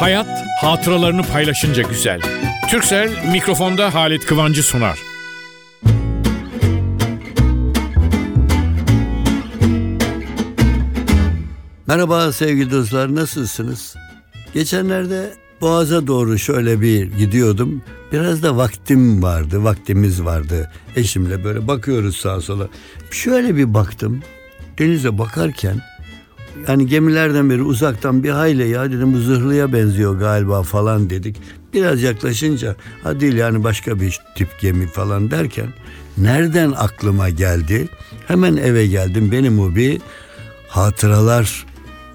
Hayat hatıralarını paylaşınca güzel. Türksel mikrofonda Halit Kıvancı sunar. Merhaba sevgili dostlar nasılsınız? Geçenlerde Boğaz'a doğru şöyle bir gidiyordum. Biraz da vaktim vardı, vaktimiz vardı. Eşimle böyle bakıyoruz sağa sola. Şöyle bir baktım. Denize bakarken yani gemilerden beri uzaktan bir hayli ya dedim bu zırhlıya benziyor galiba falan dedik. Biraz yaklaşınca ha değil yani başka bir tip gemi falan derken nereden aklıma geldi? Hemen eve geldim. Benim o bir hatıralar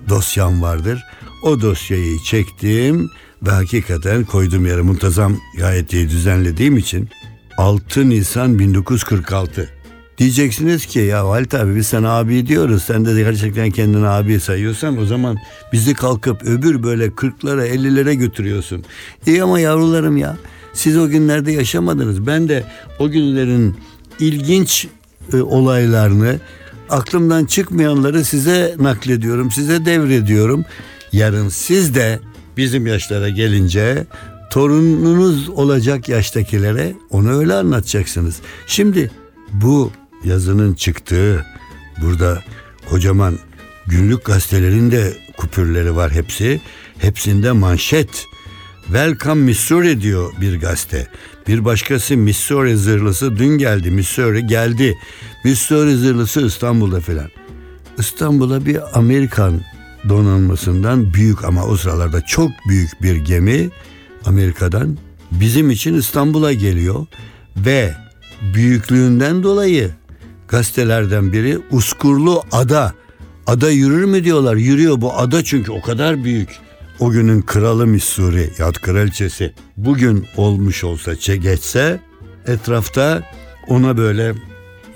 dosyam vardır. O dosyayı çektim ve hakikaten koydum yere muntazam gayet iyi düzenlediğim için 6 Nisan 1946. Diyeceksiniz ki ya Halit abi biz sana abi diyoruz. Sen de gerçekten kendini abi sayıyorsan o zaman bizi kalkıp öbür böyle 40'lara 50'lere götürüyorsun. İyi ama yavrularım ya siz o günlerde yaşamadınız. Ben de o günlerin ilginç e, olaylarını aklımdan çıkmayanları size naklediyorum, size devrediyorum. Yarın siz de bizim yaşlara gelince torununuz olacak yaştakilere onu öyle anlatacaksınız. Şimdi bu yazının çıktığı burada kocaman günlük gazetelerin de kupürleri var hepsi. Hepsinde manşet. Welcome Missouri diyor bir gazete. Bir başkası Missouri zırhlısı dün geldi. Missouri geldi. Missouri zırhlısı İstanbul'da filan. İstanbul'a bir Amerikan donanmasından büyük ama o sıralarda çok büyük bir gemi Amerika'dan bizim için İstanbul'a geliyor ve büyüklüğünden dolayı gazetelerden biri Uskurlu Ada. Ada yürür mü diyorlar. Yürüyor bu ada çünkü o kadar büyük. O günün kralı Missouri yahut kraliçesi bugün olmuş olsa geçse etrafta ona böyle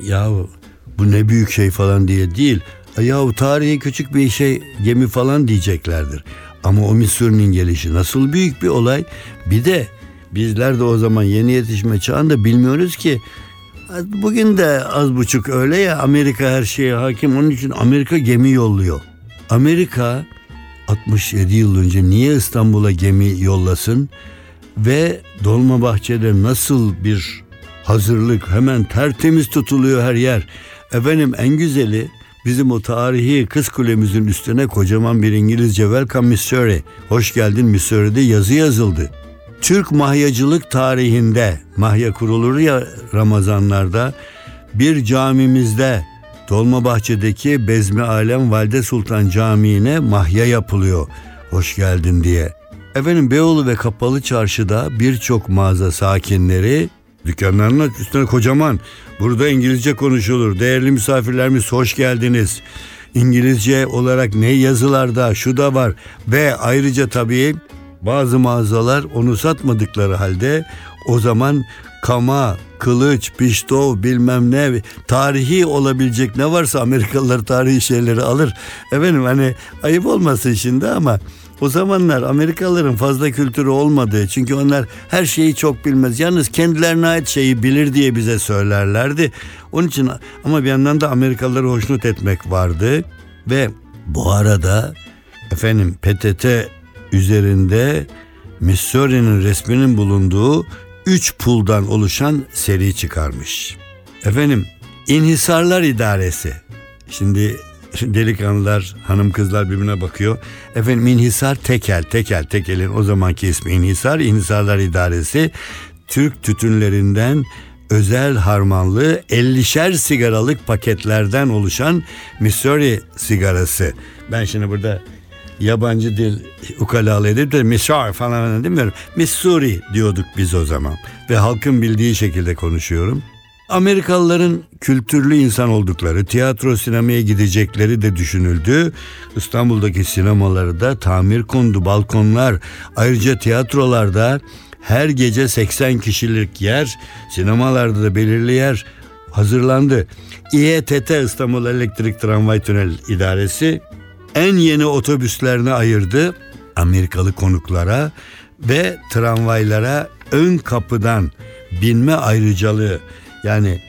yahu bu ne büyük şey falan diye değil. Yahu tarihi küçük bir şey gemi falan diyeceklerdir. Ama o Missouri'nin gelişi nasıl büyük bir olay. Bir de bizler de o zaman yeni yetişme çağında bilmiyoruz ki Bugün de az buçuk öyle ya Amerika her şeye hakim onun için Amerika gemi yolluyor. Amerika 67 yıl önce niye İstanbul'a gemi yollasın ve Dolmabahçe'de nasıl bir hazırlık hemen tertemiz tutuluyor her yer. Efendim en güzeli bizim o tarihi kız kulemizin üstüne kocaman bir İngilizce Welcome Missouri, hoş geldin Missouri'de yazı yazıldı. Türk mahyacılık tarihinde mahya kurulur ya Ramazanlarda bir camimizde Dolmabahçe'deki Bezmi Alem Valide Sultan Camii'ne mahya yapılıyor. Hoş geldin diye. Efendim Beyoğlu ve Kapalı Çarşı'da birçok mağaza sakinleri dükkanlarının üstüne kocaman burada İngilizce konuşulur. Değerli misafirlerimiz hoş geldiniz. İngilizce olarak ne yazılarda şu da var ve ayrıca tabii bazı mağazalar onu satmadıkları halde o zaman kama, kılıç, piştov bilmem ne tarihi olabilecek ne varsa Amerikalılar tarihi şeyleri alır. Efendim hani ayıp olmasın şimdi ama o zamanlar Amerikalıların fazla kültürü olmadığı çünkü onlar her şeyi çok bilmez. Yalnız kendilerine ait şeyi bilir diye bize söylerlerdi. Onun için ama bir yandan da Amerikalıları hoşnut etmek vardı ve bu arada efendim PTT üzerinde Missouri'nin resminin bulunduğu üç puldan oluşan seri çıkarmış. Efendim İnhisarlar İdaresi. Şimdi delikanlılar, hanım kızlar birbirine bakıyor. Efendim İnhisar Tekel, Tekel, Tekel'in o zamanki ismi İnhisar, İnhisarlar İdaresi Türk tütünlerinden özel harmanlı 50'şer sigaralık paketlerden oluşan Missouri sigarası. Ben şimdi burada yabancı dil ukalalı edip de Missouri falan demiyorum. Missouri diyorduk biz o zaman. Ve halkın bildiği şekilde konuşuyorum. Amerikalıların kültürlü insan oldukları, tiyatro sinemaya gidecekleri de düşünüldü. İstanbul'daki sinemaları da tamir kondu, balkonlar. Ayrıca tiyatrolarda her gece 80 kişilik yer, sinemalarda da belirli yer hazırlandı. İETT İstanbul Elektrik Tramvay Tünel İdaresi en yeni otobüslerini ayırdı Amerikalı konuklara ve tramvaylara ön kapıdan binme ayrıcalığı yani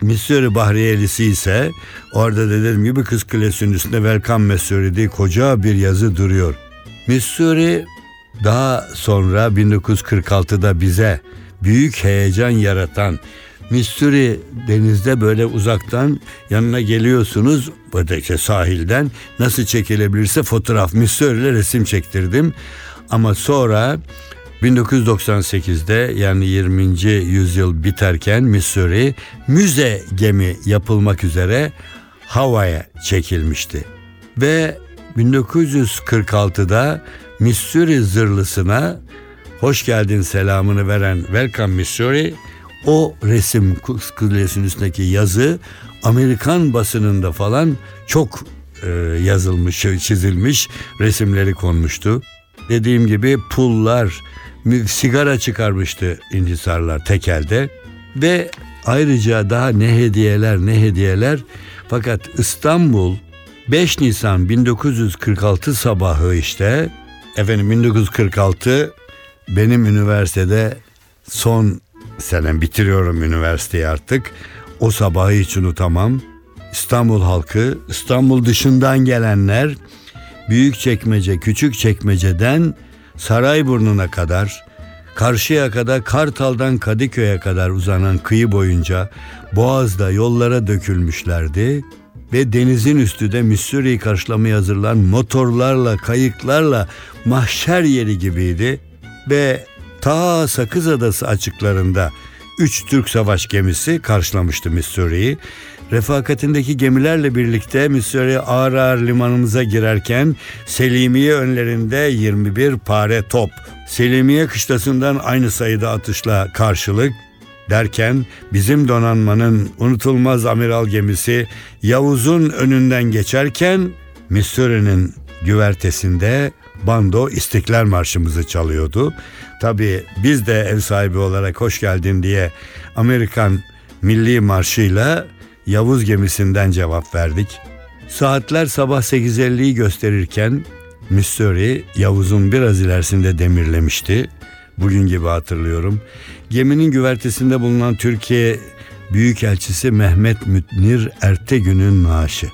Missouri Bahriyelisi ise orada dediğim gibi Kız Kulesi'nin üstünde Welcome Missouri diye koca bir yazı duruyor. Missouri daha sonra 1946'da bize büyük heyecan yaratan Missouri denizde böyle uzaktan yanına geliyorsunuz buradaki sahilden nasıl çekilebilirse fotoğraf Missouri resim çektirdim. Ama sonra 1998'de yani 20. yüzyıl biterken Missouri müze gemi yapılmak üzere havaya çekilmişti. Ve 1946'da Missouri zırlısına hoş geldin selamını veren Welcome Missouri o resim kulesinin üstündeki yazı Amerikan basınında falan çok e, yazılmış, çizilmiş, resimleri konmuştu. Dediğim gibi pullar, sigara çıkarmıştı inhisarlar tekelde ve ayrıca daha ne hediyeler ne hediyeler fakat İstanbul 5 Nisan 1946 sabahı işte efendim 1946 benim üniversitede son senem bitiriyorum üniversiteyi artık. O sabahı hiç unutamam. İstanbul halkı, İstanbul dışından gelenler büyük çekmece, küçük çekmeceden Sarayburnu'na kadar, karşıya kadar Kartal'dan Kadıköy'e kadar uzanan kıyı boyunca Boğaz'da yollara dökülmüşlerdi ve denizin üstü de Missouri'yi karşılamaya hazırlanan motorlarla, kayıklarla mahşer yeri gibiydi ve ta Sakız Adası açıklarında üç Türk savaş gemisi karşılamıştı Missouri'yi. Refakatindeki gemilerle birlikte Missouri ağır ağır limanımıza girerken Selimiye önlerinde 21 pare top. Selimiye kışlasından aynı sayıda atışla karşılık derken bizim donanmanın unutulmaz amiral gemisi Yavuz'un önünden geçerken Missouri'nin güvertesinde bando İstiklal Marşımızı çalıyordu. Tabii biz de ev sahibi olarak hoş geldin diye Amerikan Milli Marşı'yla Yavuz gemisinden cevap verdik. Saatler sabah 8.50'yi gösterirken Missouri Yavuz'un biraz ilerisinde demirlemişti. Bugün gibi hatırlıyorum. Geminin güvertesinde bulunan Türkiye Büyükelçisi Mehmet Mütnir Ertegün'ün naaşı.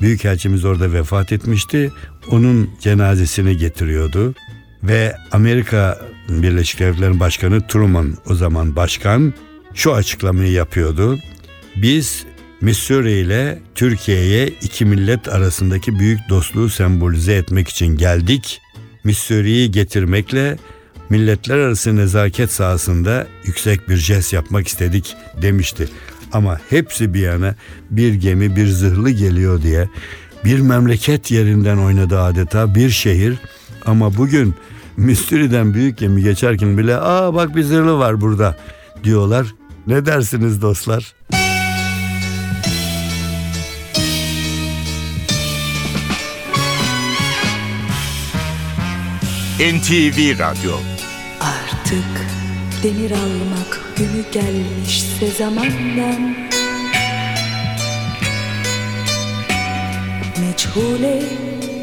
Büyükelçimiz orada vefat etmişti. Onun cenazesini getiriyordu. Ve Amerika Birleşik Devletleri Başkanı Truman o zaman başkan şu açıklamayı yapıyordu. Biz Missouri ile Türkiye'ye iki millet arasındaki büyük dostluğu sembolize etmek için geldik. Missouri'yi getirmekle milletler arası nezaket sahasında yüksek bir jest yapmak istedik demişti. Ama hepsi bir yana bir gemi bir zırhlı geliyor diye bir memleket yerinden oynadı adeta bir şehir ama bugün Missouri'den büyük gemi geçerken bile aa bak bir zırhlı var burada diyorlar. Ne dersiniz dostlar? NTV Radyo Artık demir almak günü gelmişse zamandan Meçhule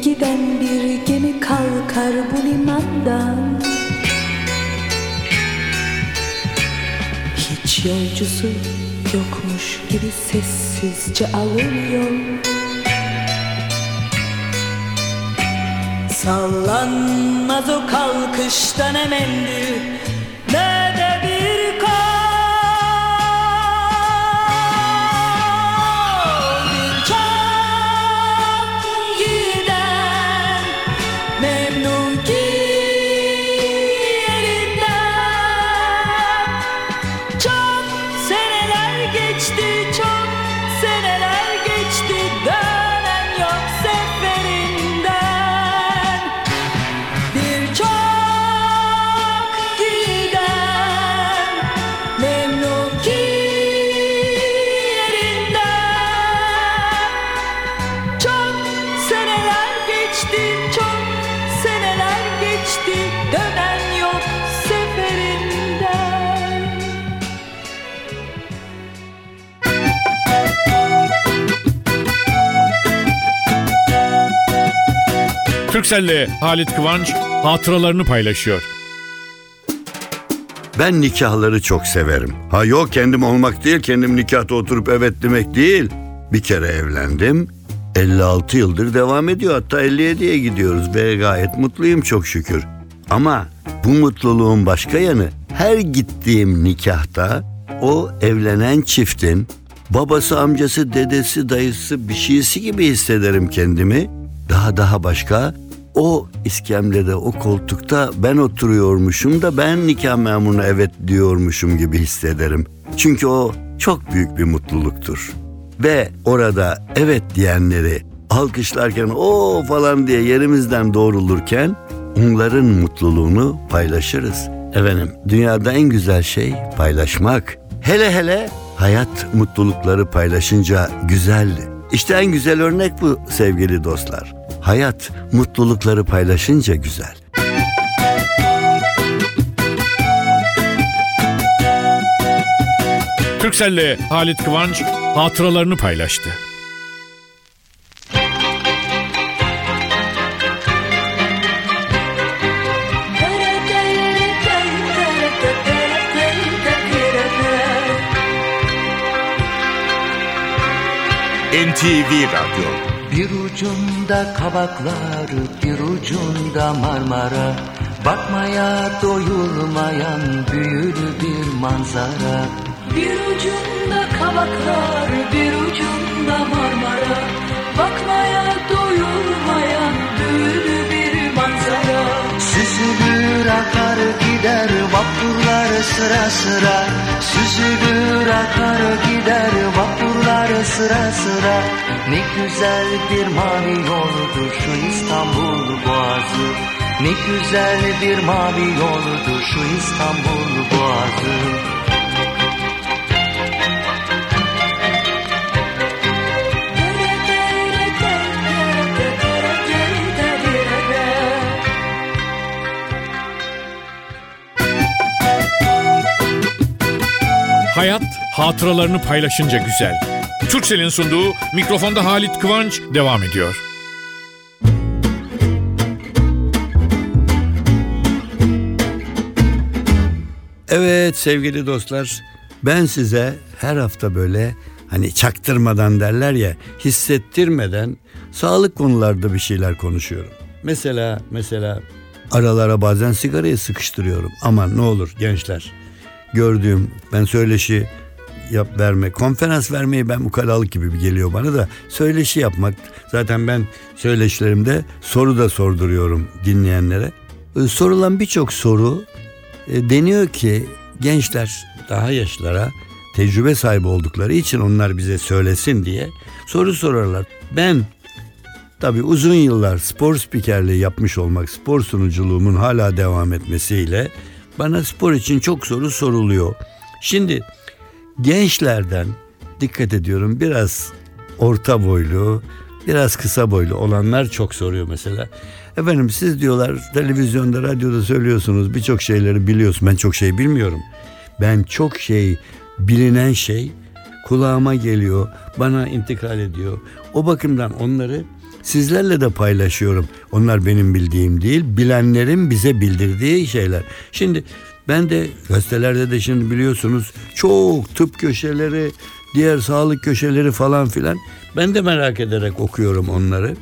giden bir gemi kalkar bu limandan. Hiç yolcusu yokmuş gibi sessizce alır yol Sallanmaz o kalkıştan emendi Türkcell'le Halit Kıvanç hatıralarını paylaşıyor. Ben nikahları çok severim. Ha yok kendim olmak değil, kendim nikahta oturup evet demek değil. Bir kere evlendim. 56 yıldır devam ediyor. Hatta 57'ye gidiyoruz ve gayet mutluyum çok şükür. Ama bu mutluluğun başka yanı her gittiğim nikahta o evlenen çiftin babası, amcası, dedesi, dayısı bir şeysi gibi hissederim kendimi. Daha daha başka o iskemlede, o koltukta ben oturuyormuşum da ben nikah memuruna evet diyormuşum gibi hissederim. Çünkü o çok büyük bir mutluluktur. Ve orada evet diyenleri alkışlarken o falan diye yerimizden doğrulurken onların mutluluğunu paylaşırız. Efendim dünyada en güzel şey paylaşmak. Hele hele hayat mutlulukları paylaşınca güzel. İşte en güzel örnek bu sevgili dostlar. Hayat mutlulukları paylaşınca güzel. Türkcell'le Halit Kıvanç hatıralarını paylaştı. NTV Radyo Bir ucunda kabaklar, bir ucunda Marmara. Bakmaya doyulmayan büyülü bir manzara. Bir ucunda kabaklar, bir ucunda Marmara. Bakmaya doyulmayan büyülü bir manzara. Süzülür akar gider vapurlar sıra sıra. Süzülür akar gider vapurlar sıra sıra Ne güzel bir mavi yoldur şu İstanbul boğazı Ne güzel bir mavi yoldur şu İstanbul boğazı Hayat hatıralarını paylaşınca güzel. Türkcell'in sunduğu mikrofonda Halit Kıvanç devam ediyor. Evet sevgili dostlar ben size her hafta böyle hani çaktırmadan derler ya hissettirmeden sağlık konularda bir şeyler konuşuyorum. Mesela mesela aralara bazen sigarayı sıkıştırıyorum. Aman ne olur gençler gördüğüm ben söyleşi yap verme konferans vermeyi ben ukalalık gibi bir geliyor bana da söyleşi yapmak zaten ben söyleşilerimde soru da sorduruyorum dinleyenlere. Ee, Sorulan birçok soru e, deniyor ki gençler daha yaşlara tecrübe sahibi oldukları için onlar bize söylesin diye soru sorarlar. Ben tabii uzun yıllar spor spikerliği yapmış olmak, spor sunuculuğumun hala devam etmesiyle bana spor için çok soru soruluyor. Şimdi gençlerden dikkat ediyorum biraz orta boylu, biraz kısa boylu olanlar çok soruyor mesela. Efendim siz diyorlar televizyonda, radyoda söylüyorsunuz birçok şeyleri biliyorsun. Ben çok şey bilmiyorum. Ben çok şey, bilinen şey kulağıma geliyor, bana intikal ediyor. O bakımdan onları sizlerle de paylaşıyorum. Onlar benim bildiğim değil, bilenlerin bize bildirdiği şeyler. Şimdi ben de gazetelerde de şimdi biliyorsunuz çok tıp köşeleri, diğer sağlık köşeleri falan filan. Ben de merak ederek okuyorum onları.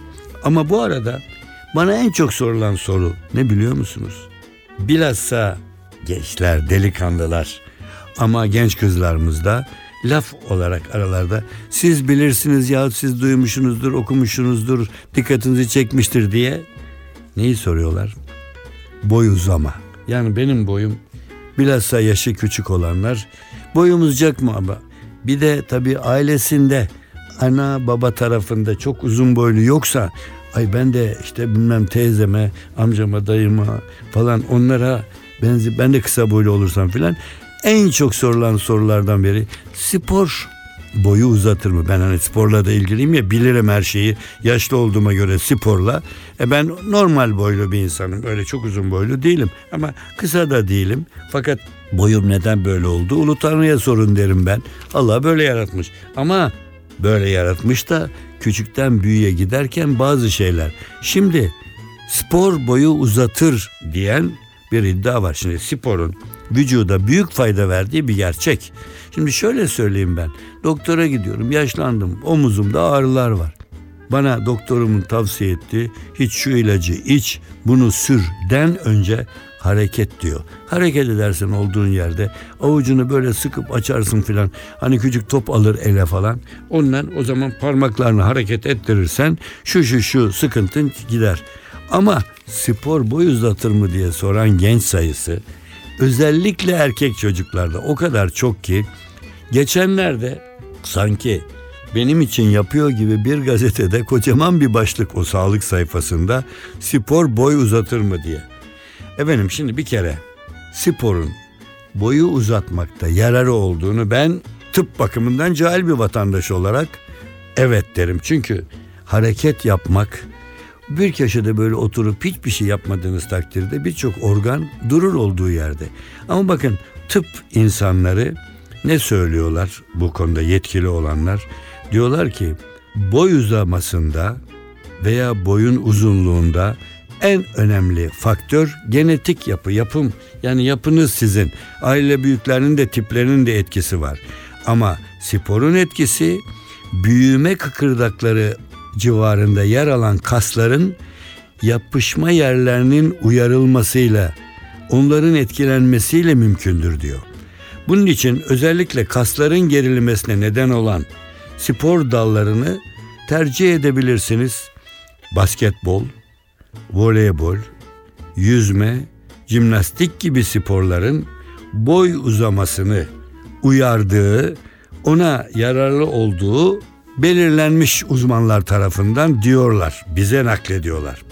Ama bu arada bana en çok sorulan soru ne biliyor musunuz? Bilhassa gençler, delikanlılar ama genç kızlarımız da laf olarak aralarda siz bilirsiniz ya siz duymuşsunuzdur, okumuşsunuzdur, dikkatinizi çekmiştir diye neyi soruyorlar? Boy uzama. Yani benim boyum bilhassa yaşı küçük olanlar. Boyum uzayacak mı ama? Bir de tabii ailesinde ana baba tarafında çok uzun boylu yoksa ay ben de işte bilmem teyzeme, amcama, dayıma falan onlara benzi ben de kısa boylu olursam filan en çok sorulan sorulardan biri spor boyu uzatır mı? Ben hani sporla da ilgiliyim ya bilirim her şeyi. Yaşlı olduğuma göre sporla. E ben normal boylu bir insanım. Öyle çok uzun boylu değilim. Ama kısa da değilim. Fakat boyum neden böyle oldu? Ulu Tanrı'ya sorun derim ben. Allah böyle yaratmış. Ama böyle yaratmış da küçükten büyüye giderken bazı şeyler. Şimdi spor boyu uzatır diyen bir iddia var. Şimdi sporun vücuda büyük fayda verdiği bir gerçek. Şimdi şöyle söyleyeyim ben. Doktora gidiyorum, yaşlandım, omuzumda ağrılar var. bana doktorumun tavsiye ettiği hiç şu ilacı iç bunu sür den önce hareket diyor. Hareket edersin olduğun yerde avucunu böyle sıkıp açarsın filan. Hani küçük top alır ele falan. Ondan o zaman parmaklarını hareket ettirirsen şu şu şu sıkıntın gider. Ama spor boy uzatır mı diye soran genç sayısı özellikle erkek çocuklarda o kadar çok ki geçenlerde sanki benim için yapıyor gibi bir gazetede kocaman bir başlık o sağlık sayfasında spor boy uzatır mı diye. Efendim şimdi bir kere sporun boyu uzatmakta yararı olduğunu ben tıp bakımından cahil bir vatandaş olarak evet derim. Çünkü hareket yapmak bir köşede böyle oturup hiçbir şey yapmadığınız takdirde birçok organ durur olduğu yerde. Ama bakın tıp insanları ne söylüyorlar bu konuda yetkili olanlar? Diyorlar ki boy uzamasında veya boyun uzunluğunda en önemli faktör genetik yapı, yapım. Yani yapınız sizin. Aile büyüklerinin de tiplerinin de etkisi var. Ama sporun etkisi büyüme kıkırdakları civarında yer alan kasların yapışma yerlerinin uyarılmasıyla, onların etkilenmesiyle mümkündür diyor. Bunun için özellikle kasların gerilmesine neden olan spor dallarını tercih edebilirsiniz. Basketbol, voleybol, yüzme, jimnastik gibi sporların boy uzamasını uyardığı, ona yararlı olduğu belirlenmiş uzmanlar tarafından diyorlar, bize naklediyorlar.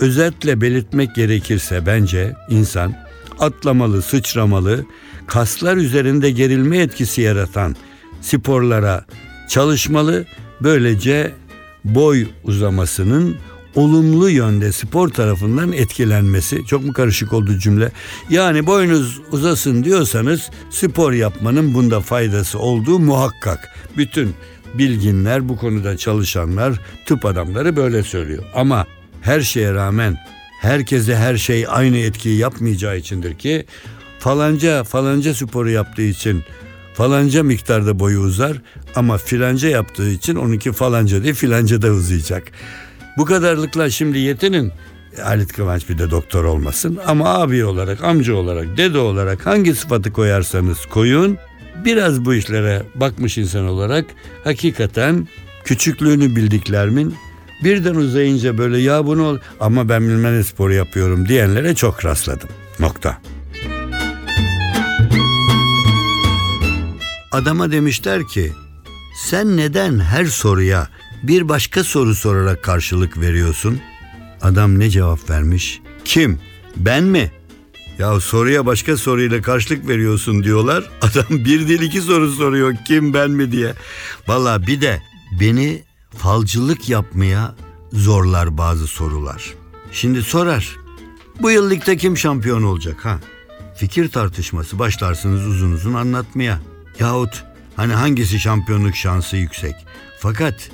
Özetle belirtmek gerekirse bence insan atlamalı, sıçramalı, kaslar üzerinde gerilme etkisi yaratan sporlara çalışmalı. Böylece boy uzamasının olumlu yönde spor tarafından etkilenmesi çok mu karışık oldu cümle? Yani boyunuz uzasın diyorsanız spor yapmanın bunda faydası olduğu muhakkak. Bütün bilginler bu konuda çalışanlar tıp adamları böyle söylüyor. Ama her şeye rağmen herkese her şey aynı etkiyi yapmayacağı içindir ki falanca falanca sporu yaptığı için falanca miktarda boyu uzar ama filanca yaptığı için onunki falanca değil filanca da uzayacak. Bu kadarlıkla şimdi yetinin Halit Kıvanç bir de doktor olmasın ama abi olarak, amca olarak, dede olarak hangi sıfatı koyarsanız koyun biraz bu işlere bakmış insan olarak hakikaten küçüklüğünü bildiklerimin birden uzayınca böyle ya bunu ol ama ben bilmem sporu yapıyorum diyenlere çok rastladım. Nokta. Adama demişler ki sen neden her soruya bir başka soru sorarak karşılık veriyorsun? Adam ne cevap vermiş? Kim? Ben mi? Ya soruya başka soruyla karşılık veriyorsun diyorlar. Adam bir değil iki soru soruyor kim ben mi diye. Valla bir de beni falcılık yapmaya zorlar bazı sorular. Şimdi sorar. Bu yıl ligde kim şampiyon olacak ha? Fikir tartışması başlarsınız uzun uzun anlatmaya. Yahut hani hangisi şampiyonluk şansı yüksek. Fakat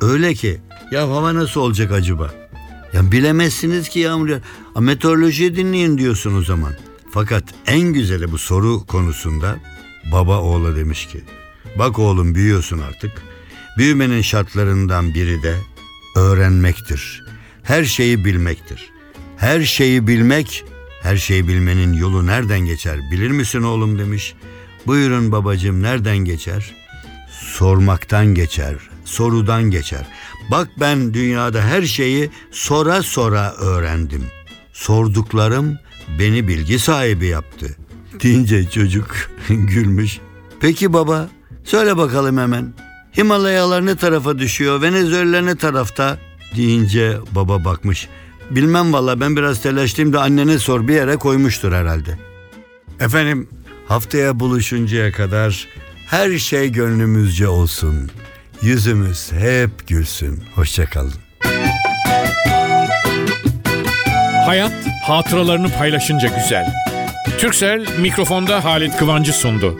öyle ki ya hava nasıl olacak acaba? Ya bilemezsiniz ki yağmur ya. Meteoroloji dinleyin diyorsun o zaman. Fakat en güzeli bu soru konusunda baba oğla demiş ki bak oğlum büyüyorsun artık. Büyümenin şartlarından biri de öğrenmektir. Her şeyi bilmektir. Her şeyi bilmek, her şeyi bilmenin yolu nereden geçer bilir misin oğlum demiş. Buyurun babacığım nereden geçer? Sormaktan geçer, sorudan geçer. Bak ben dünyada her şeyi sora sora öğrendim. Sorduklarım beni bilgi sahibi yaptı. Deyince çocuk gülmüş. Peki baba söyle bakalım hemen. Himalayalar ne tarafa düşüyor, Venezuela ne tarafta? Deyince baba bakmış. Bilmem valla ben biraz telaşlıyım da annene sor bir yere koymuştur herhalde. Efendim haftaya buluşuncaya kadar her şey gönlümüzce olsun. Yüzümüz hep gülsün. Hoşçakalın. Hayat hatıralarını paylaşınca güzel. Türksel mikrofonda Halit Kıvancı sundu.